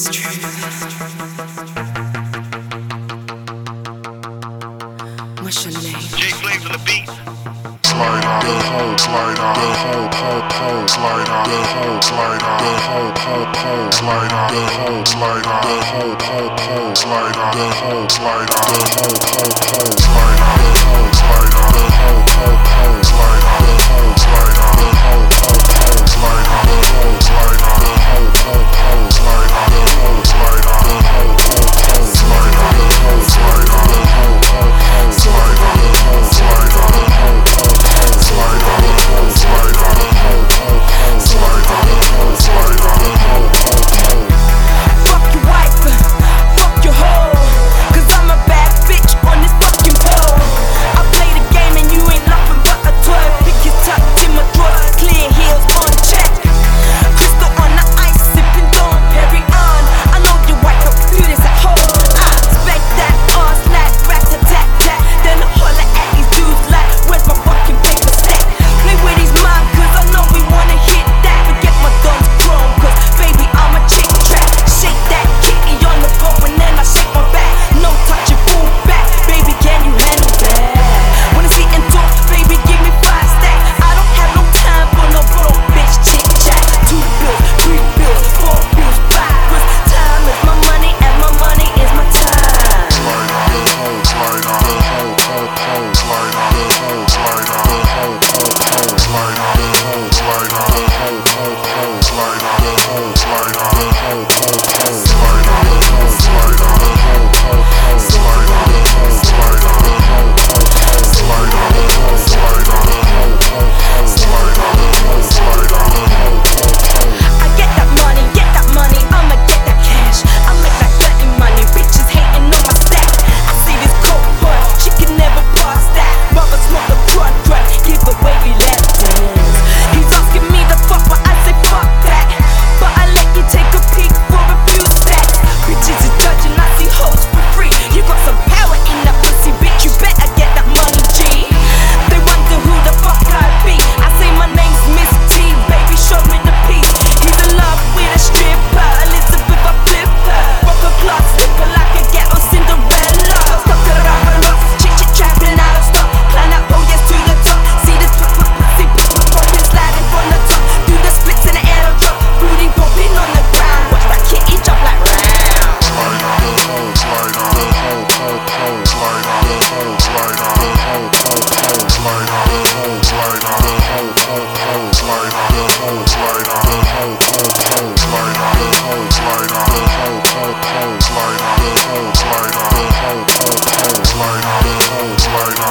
What's your name? Jay Flames on the beat. Slide the hole, slide the hole, pole, pole, slide the hole, slide the hole, pole, pole, slide the hole, slide the hole, pole, pole, slide the hole, slide the the.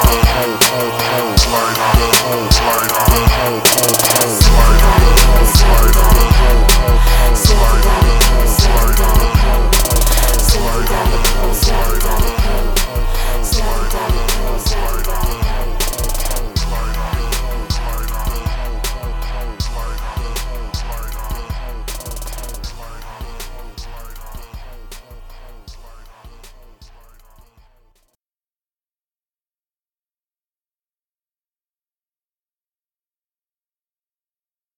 Slide on, slide whole slide on, slide on.